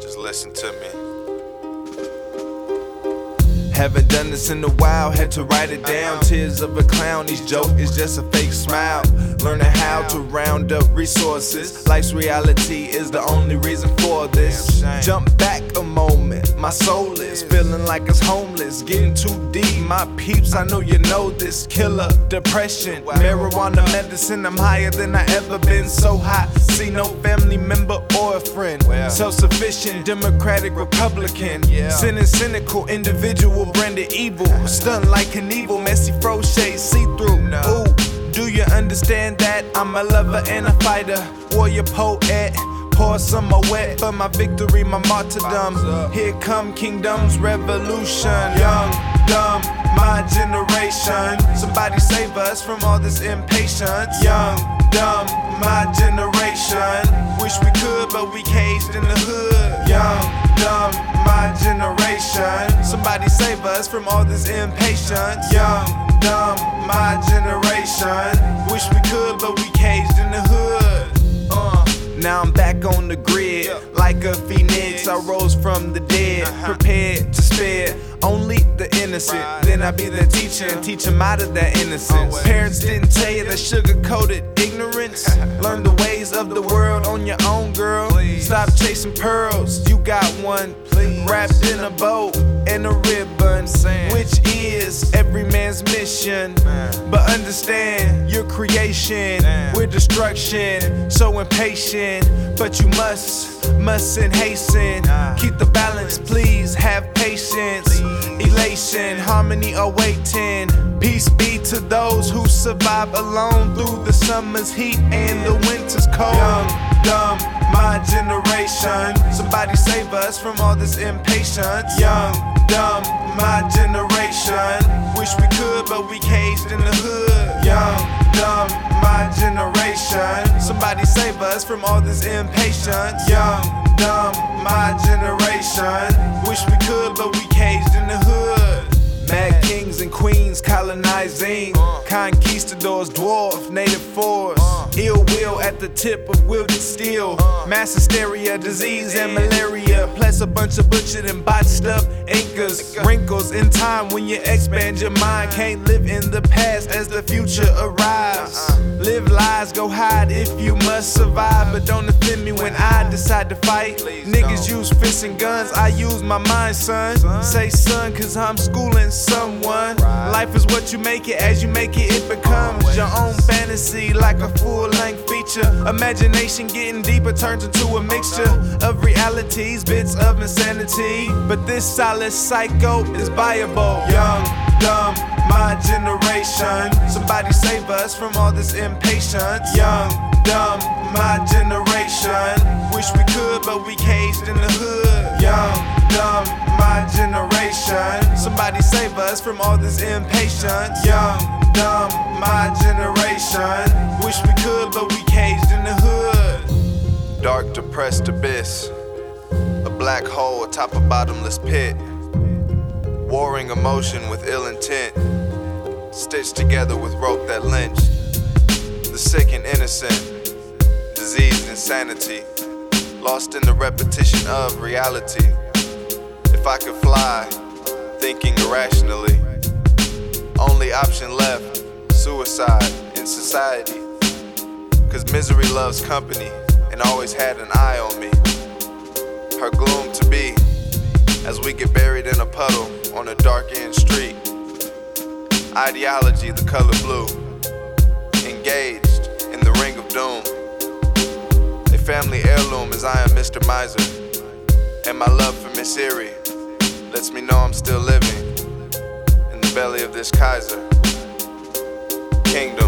Just listen to me. Haven't done this in a while, had to write it down. Tears of a clown, each joke is just a fake smile. Learning how to round up resources. Life's reality is the only reason for this. Jump back a moment, my soul is feeling like it's homeless. Getting too deep, my peeps, I know you know this. Killer, depression, marijuana medicine, I'm higher than I ever been. So high, see no family member or a friend. Self sufficient, democratic, republican. Sinning cynical, individual, branded evil. Stunned like an evil, messy fro shade, see through. Ooh. Do you understand that? I'm a lover and a fighter, warrior poet. Pour some more wet for my victory, my martyrdom. Here come kingdoms, revolution. Young, dumb, my generation. Somebody save us from all this impatience. Young, dumb, my generation. Wish we could, but we caged in the hood. Young, dumb, my generation. Somebody save us from all this impatience. Young, dumb, my generation. Wish we could, but we caged in the hood. Uh, now I'm back on the grid, like a phoenix. I rose from the dead, prepared to spare only the innocent. Then I be the teacher and teach them out of that innocence. Parents didn't tell you that sugar coated ignorance. Learn the ways of the world on your own, girl. Stop chasing pearls, you got one. Wrapped in a bow and a ribbon, which is every man's mission. But understand your creation, we're destruction, so impatient. But you must, mustn't hasten. Keep the balance, please have patience. Elation, harmony awaiting. Peace be to those who survive alone through the summer's heat and the winter's cold. Young, dumb, my generation. Somebody save us from all this impatience. Young, dumb, my generation. Wish we could, but we caged in the hood. Young, dumb, my generation. Somebody save us from all this impatience. Young, dumb, my generation. Wish we could, but we caged in the hood. Mad kings and queens colonizing. Uh. Conquistadors, dwarf, native force. Ill will at the tip of wielded steel. Mass hysteria, disease, and malaria. Plus a bunch of butchered and botched up incas. Wrinkles in time when you expand your mind. Can't live in the past as the future arrives. Live lies, go hide if you must survive. But don't offend me when I decide to fight. Niggas use fists and guns, I use my mind, son. Say son, cause I'm schooling someone. Life is what you make it, as you make it, it becomes your own fantasy, like a full length feature. Imagination getting deeper turns into a mixture of realities, bits of insanity. But this solid psycho is viable. Young, dumb, my generation. Somebody save us from all this impatience. Young, dumb, my generation. Wish we could, but we caged in the hood. Young, dumb, my generation. Somebody save us from all this impatience. Young, dumb, my generation. Wish we could, but we caged in the hood. Dark, depressed abyss. A black hole atop a bottomless pit. Warring emotion with ill intent. Stitched together with rope that lynched. The sick and innocent. Diseased insanity. Lost in the repetition of reality. If I could fly, thinking irrationally. Only option left suicide in society. Cause misery loves company and always had an eye on me. Her gloom to be as we get buried in a puddle on a dark end street. Ideology, the color blue. Engaged in the ring of doom. A family heirloom as I am Mr. Miser. And my love for Miss Erie lets me know I'm still living in the belly of this Kaiser. Kingdom.